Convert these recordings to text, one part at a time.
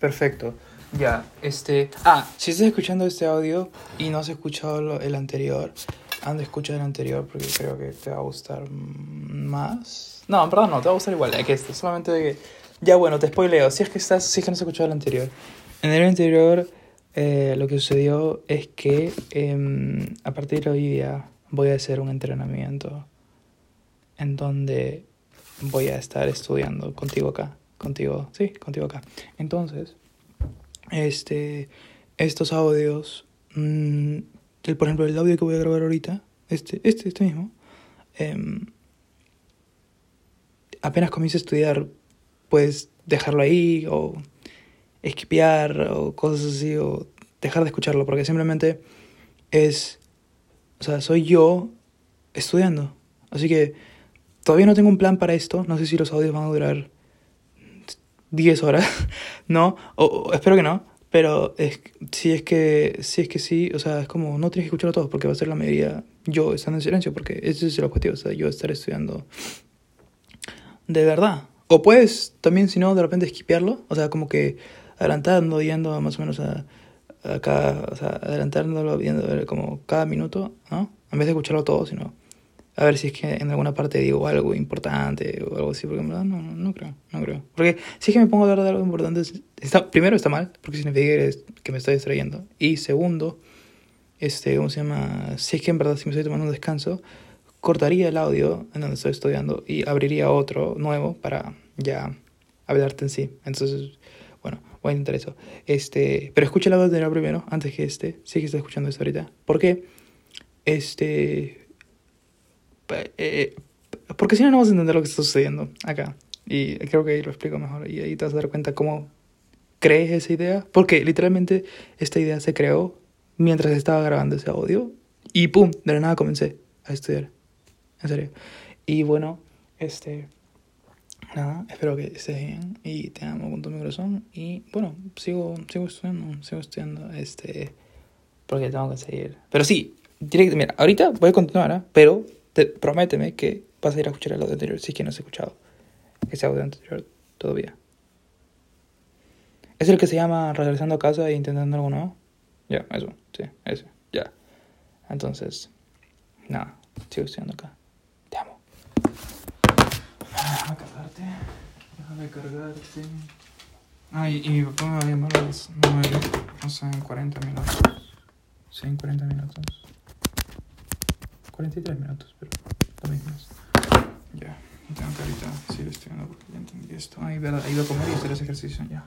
Perfecto. Ya, este... Ah, si estás escuchando este audio y no has escuchado el anterior, anda, escucha el anterior porque creo que te va a gustar más. No, en verdad no, te va a gustar igual que este. Solamente de que... Ya, bueno, te spoileo. Si es que estás... Si es que no has escuchado el anterior. En el anterior, eh, lo que sucedió es que em, a partir de hoy día voy a hacer un entrenamiento en donde voy a estar estudiando contigo acá. Contigo, sí, contigo acá. Entonces, este, estos audios, mm, el, por ejemplo, el audio que voy a grabar ahorita, este, este, este mismo, em, apenas comience a estudiar, puedes dejarlo ahí o esquipear o cosas así o dejar de escucharlo porque simplemente es, o sea, soy yo estudiando. Así que todavía no tengo un plan para esto, no sé si los audios van a durar 10 horas, ¿no? O, espero que no, pero es, si es que si es que sí, o sea, es como no tienes que escucharlo todo porque va a ser la mayoría yo estando en silencio porque ese es el objetivo, o sea, yo estar estudiando de verdad. O puedes también, si no, de repente esquipearlo, o sea, como que adelantando, yendo más o menos a, a cada, o sea, adelantándolo, viendo como cada minuto, ¿no? En vez de escucharlo todo, sino a ver si es que en alguna parte digo algo importante o algo así, porque en verdad no, no, no creo, no creo. Porque si es que me pongo a hablar de algo importante, está, primero está mal, porque significa que, me estoy distrayendo. Y segundo, este, ¿cómo se llama? Si es que en verdad si me estoy tomando un descanso, cortaría el audio en donde estoy estudiando y abriría otro nuevo para ya hablarte en sí. Entonces, bueno, voy a intentar eso. Este, pero escucha el audio anterior primero, antes que este, si es que estás escuchando esto ahorita. ¿Por qué? Este, eh, porque si no, no vas a entender lo que está sucediendo acá. Y creo que ahí lo explico mejor. Y ahí te vas a dar cuenta cómo crees esa idea. Porque literalmente esta idea se creó mientras estaba grabando ese audio. Y pum, de la nada comencé a estudiar. En serio. Y bueno, este. Nada, espero que estés bien y te amo con todo mi corazón. Y bueno, sigo, sigo estudiando, sigo estudiando, este. Porque tengo que seguir. Pero sí, mira, ahorita voy a continuar, ¿ah? pero te, prométeme que vas a ir a escuchar el audio anterior si es que no has escuchado ese audio anterior todavía. ¿Es el que se llama Regresando a casa e intentando algo nuevo? Ya, eso, sí, ese, ya. Entonces, nada, sigo estudiando acá. Te amo. Déjame cargarte. Déjame cargarte. Ay, y mi papá me va a llamar a las 9, o sea, en 40 minutos. Sí, en 40 minutos. 43 minutos, pero mismo es. Ya, tengo que ahorita seguir estudiando porque ya entendí esto. Verdad, he ido a comer y hacer ese ejercicio, ya.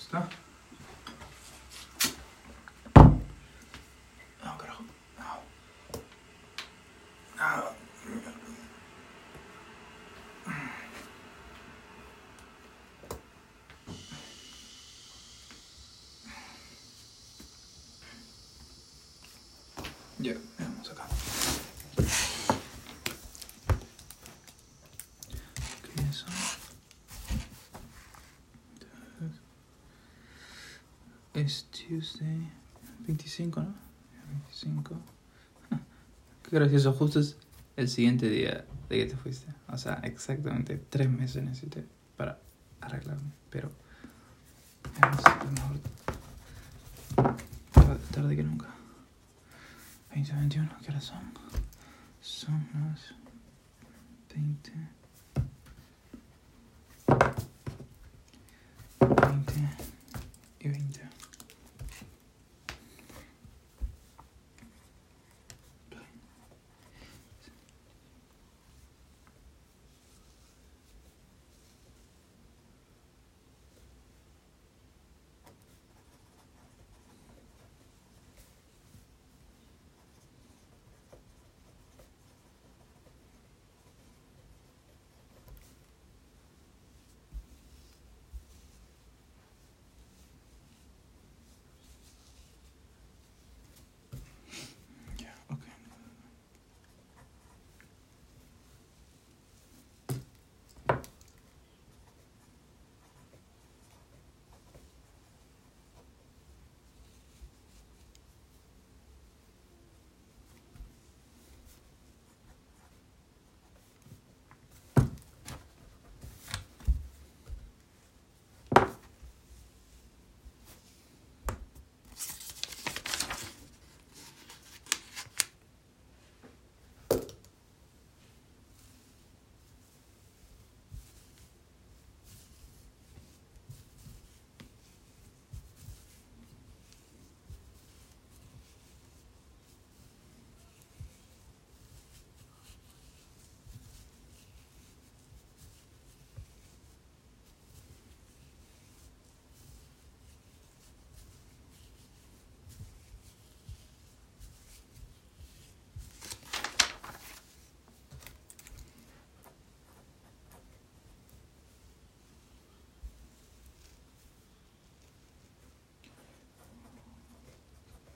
Está. No, carajo. No. No. Ya, veamos acá. ¿Qué es eso? Es Tuesday 25, ¿no? 25. Qué gracioso, justo es el siguiente día de que te fuiste. O sea, exactamente tres meses necesité para arreglarme. Pero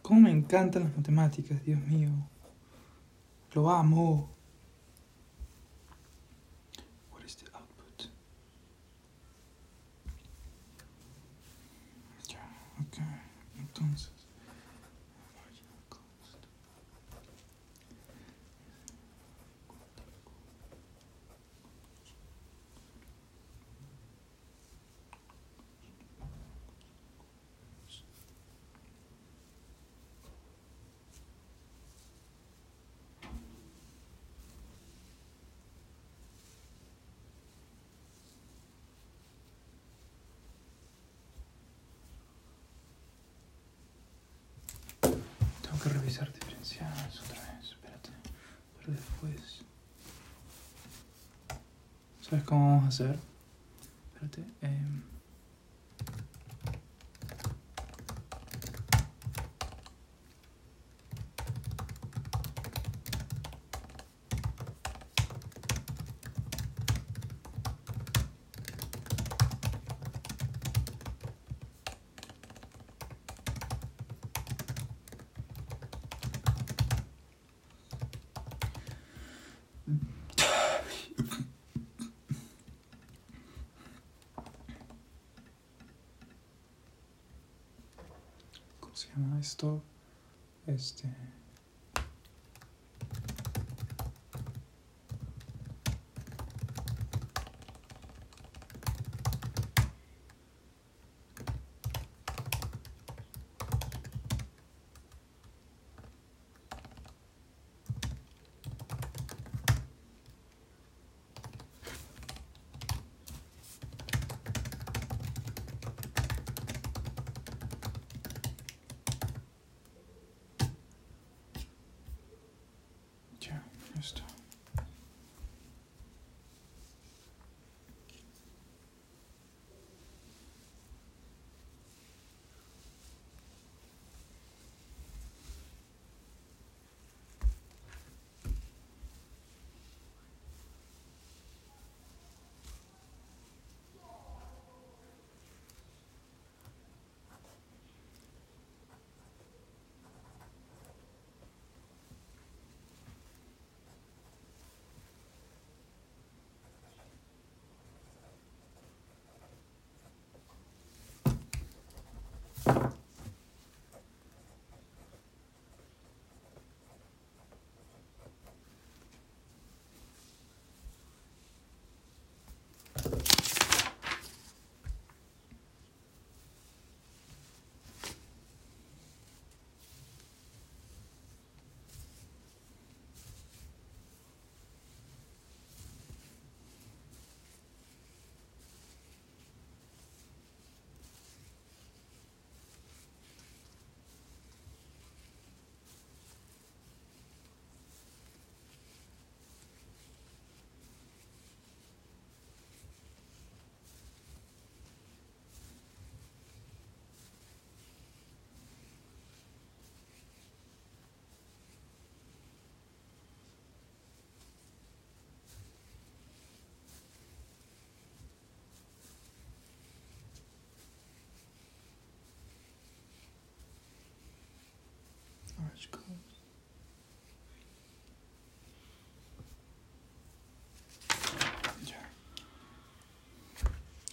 ¿Cómo me encantan las matemáticas, Dios mío? Lo amo. What is the output? Ya, ok. Entonces. marginal cost. Tengo que revisar diferenciales otra vez. Espérate. Pero después. ¿Sabes cómo vamos a hacer? Espérate. em.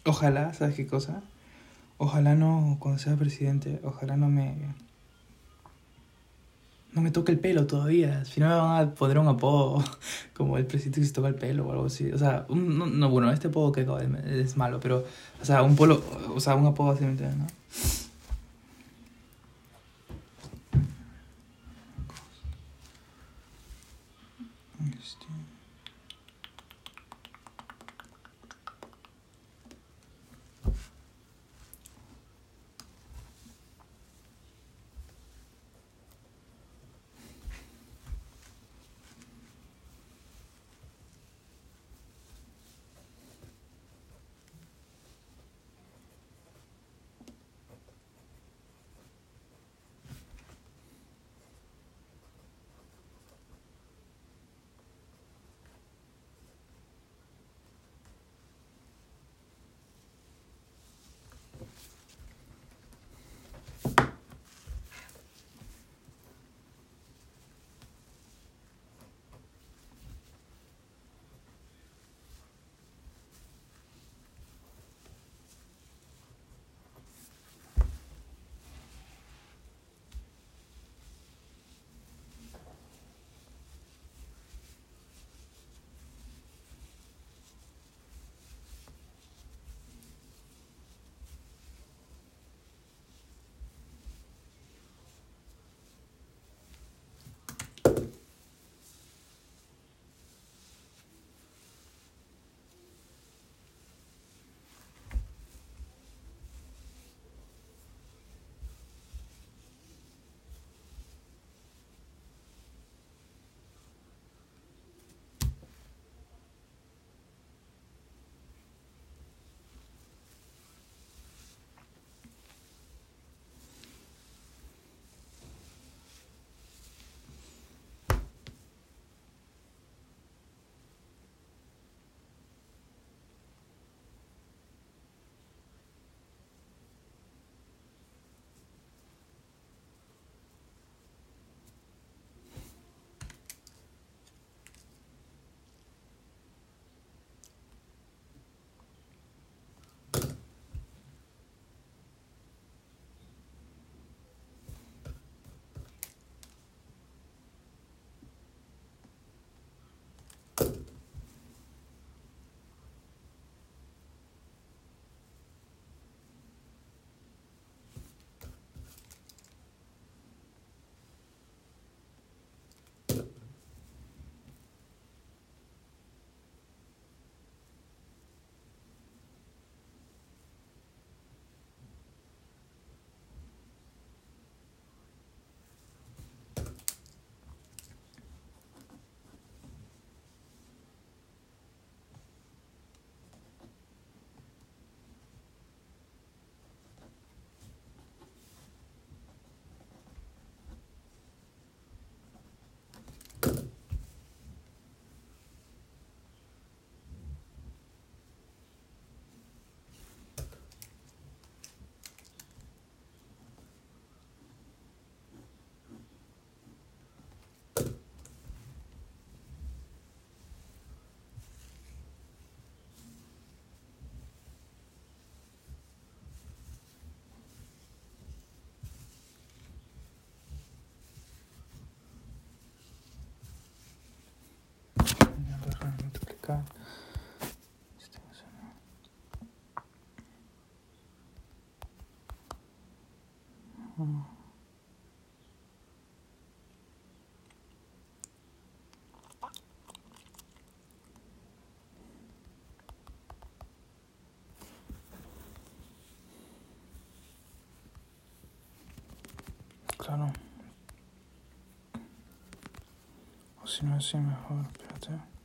Ojalá, ¿sabes qué cosa? Ojalá no, cuando sea presidente, ojalá no me. No me toque el pelo todavía. Si no me van a poner un apodo como el presidente que se toca el pelo o algo así. O sea, no, bueno, este apodo que es malo, pero. O sea, un polo. O sea, un apodo así, ¿no? Claro. O si no, así mejor, espérate.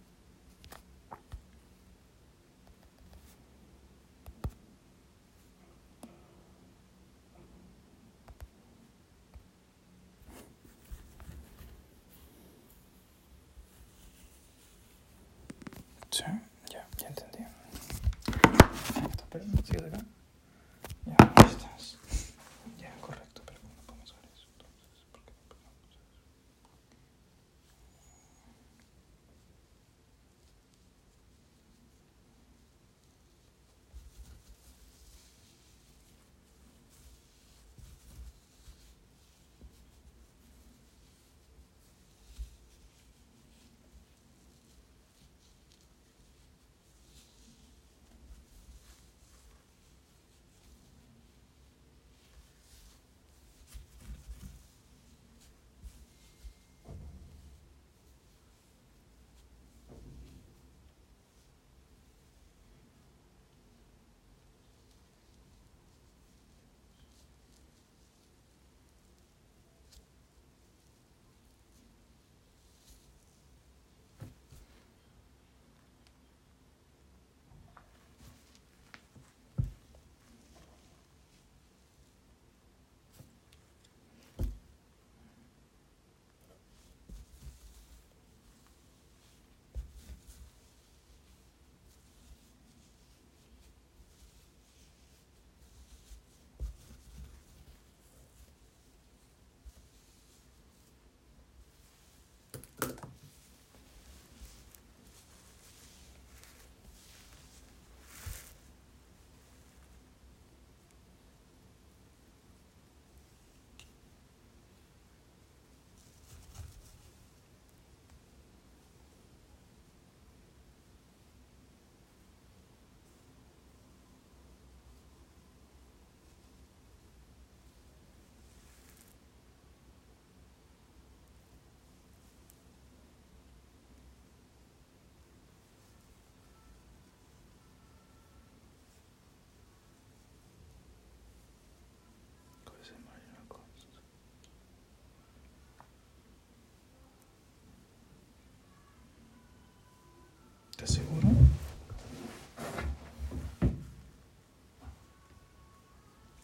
¿Estás seguro?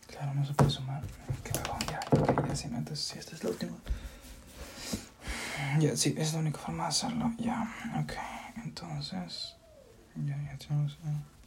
Claro, no se puede sumar. Qué cagón, ya, ok, ya sí, entonces sí, esta es la última. Ya, sí, es la única forma de hacerlo, ya, ok, entonces, ya, ya tenemos... eh.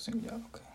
Sí, ya, ok.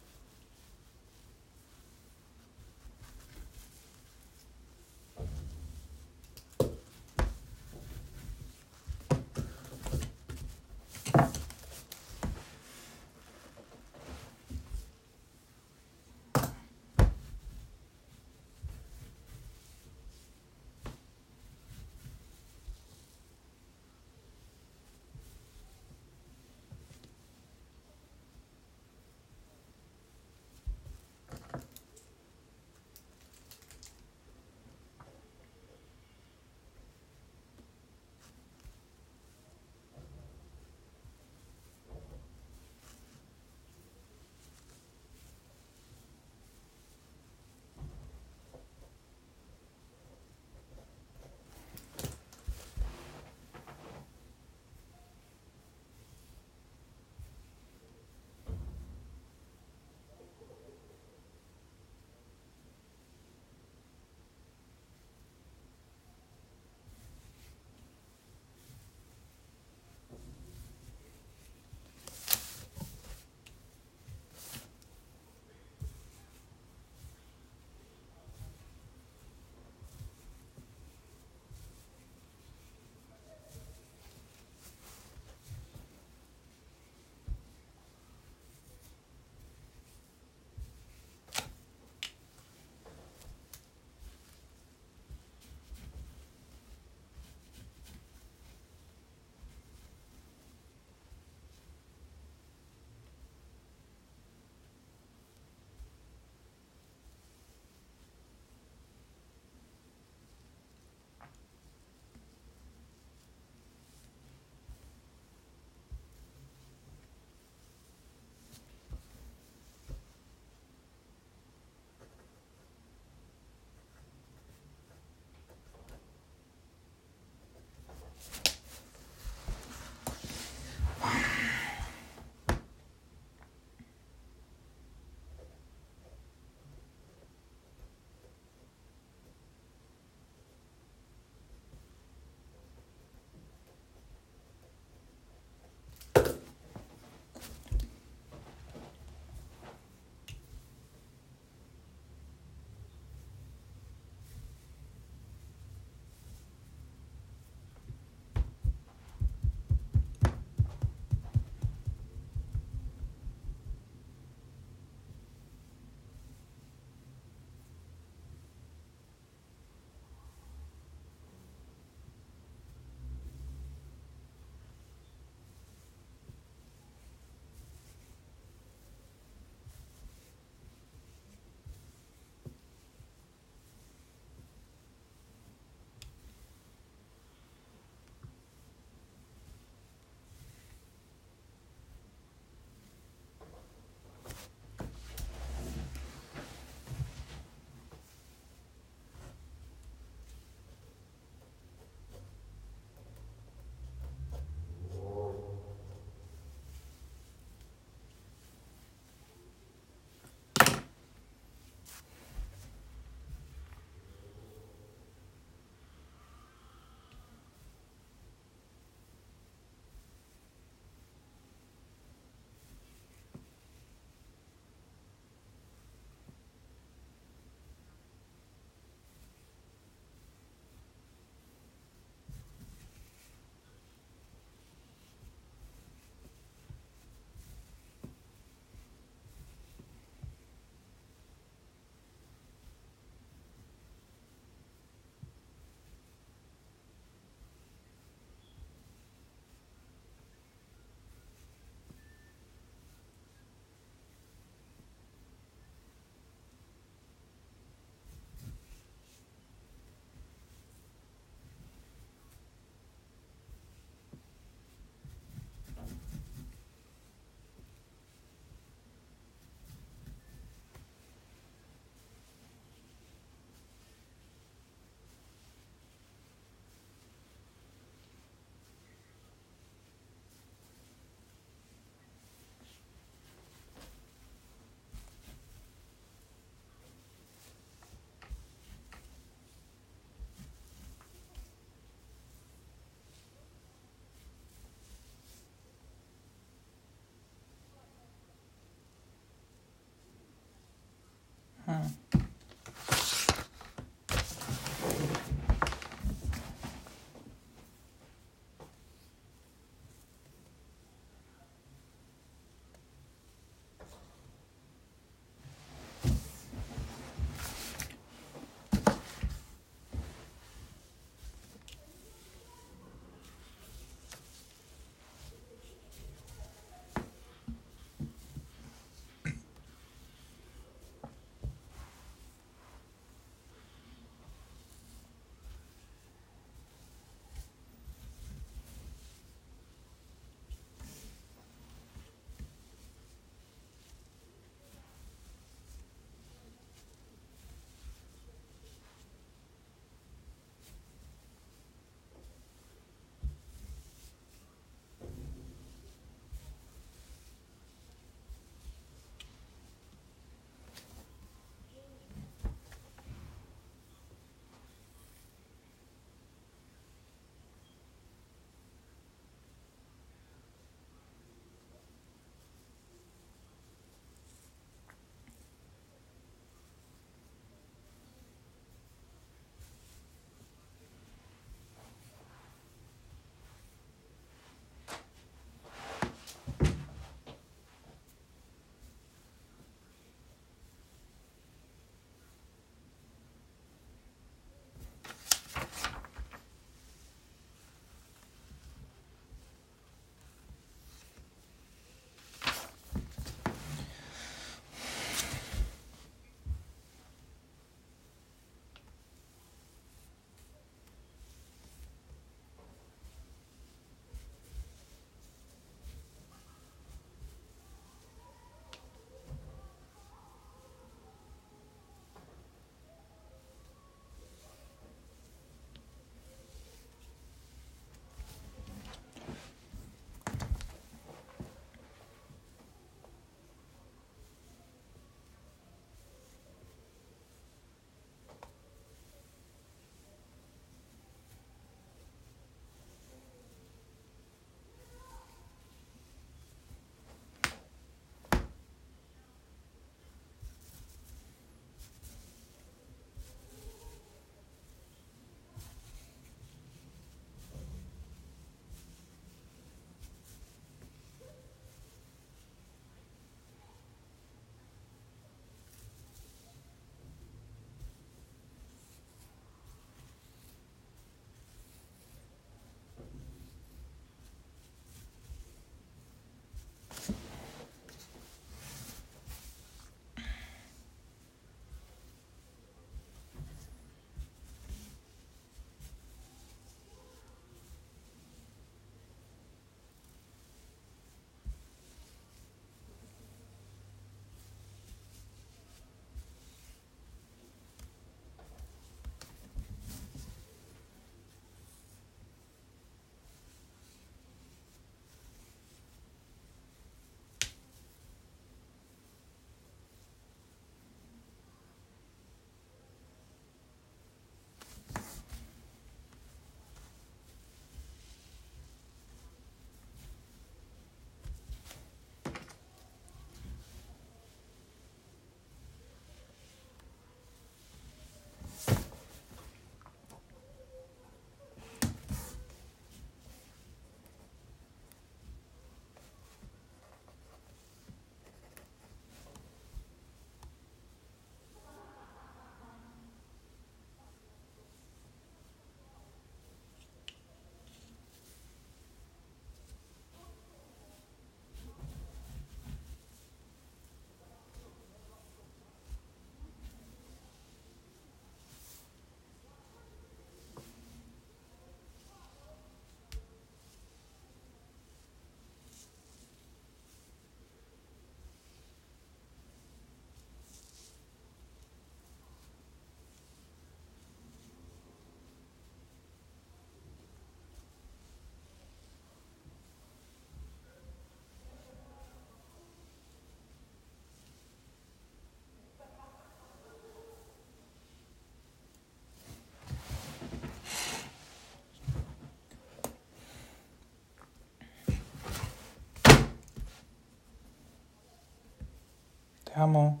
Amo.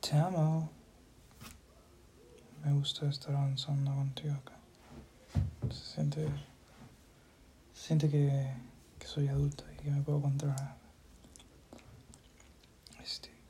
Te amo. Me gusta estar avanzando contigo acá. Se siente. Se siente que, que soy adulto y que me puedo controlar. Este.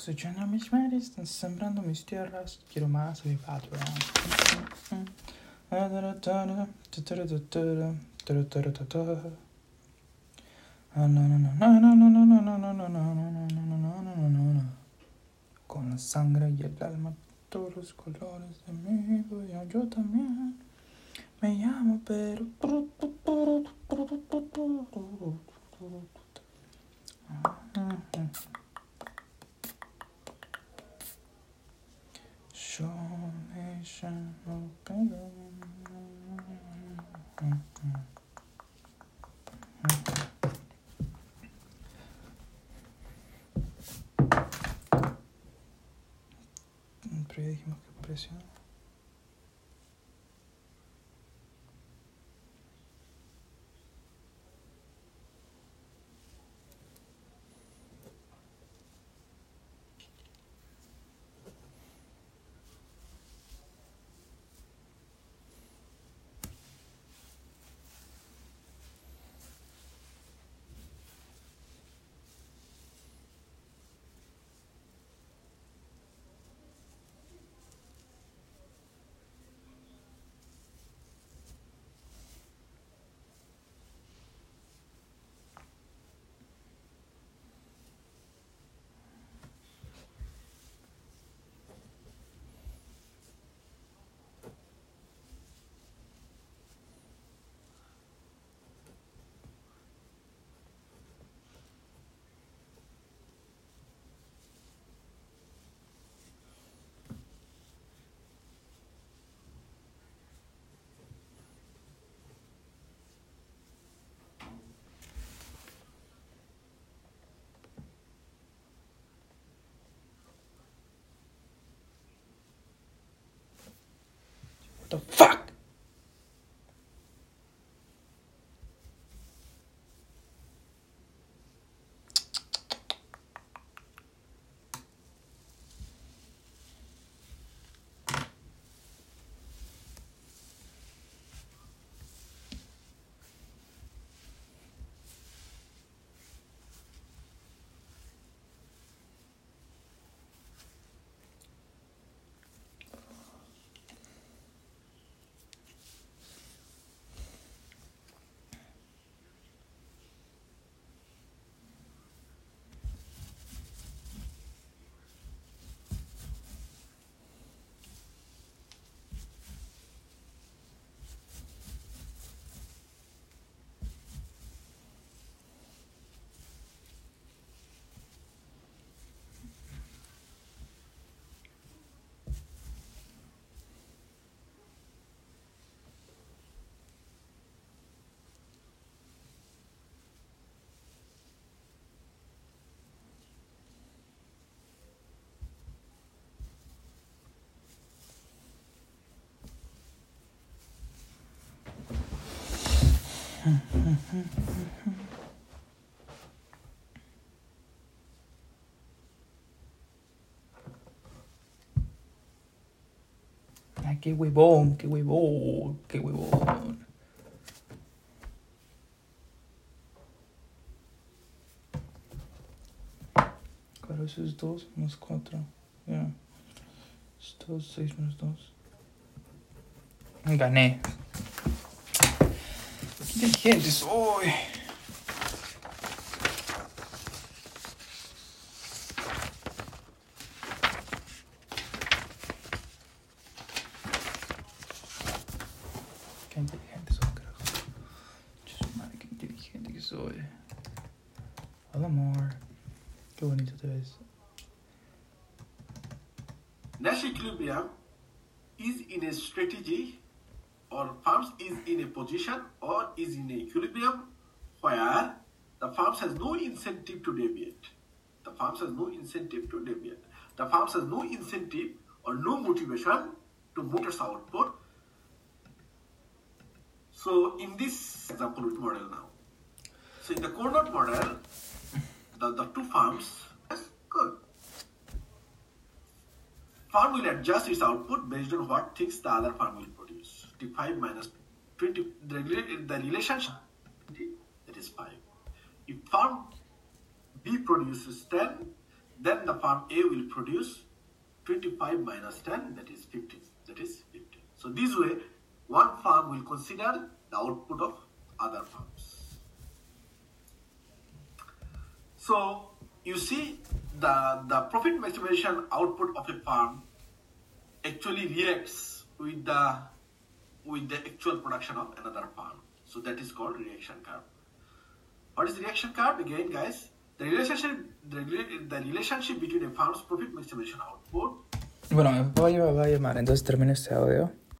Cosechando mis mares, están sembrando mis tierras. Quiero más de. Con la sangre y el alma, todos los colores de mi vida, yo también me llamo, pero. Show me. The fuck? Ay, qué huevón, qué huevón, qué huevón. Claro, eso es 2 menos 4. Ya. Es 2, 6 menos 2. Gané. Inteligente soy. Qué inteligente soy, carajo. Jesús, madre, qué inteligente que soy. Hola, amor. Qué bonito te ves. Nash equilibrium is in a strategy or farms is in a position or is in equilibrium where the farms has no incentive to deviate. The farms has no incentive to deviate. The farms has no incentive or no motivation to move its output. So in this example with model now. So in the coordinate model, the, the two farms is good. Farm will adjust its output based on what things the other farm will produce. T5 minus 20, the, the relationship, that is 5. If farm B produces 10, then the farm A will produce 25 minus 10, that is 15. That is 15. So this way, one farm will consider the output of other farms. So you see the, the profit maximization output of a farm actually reacts with the with the actual production of another farm. So that is called reaction curve. What is the reaction curve? Again, guys, the relationship the, the relationship between a farm's profit maximization output Bueno, papá ya a entonces termina este audio.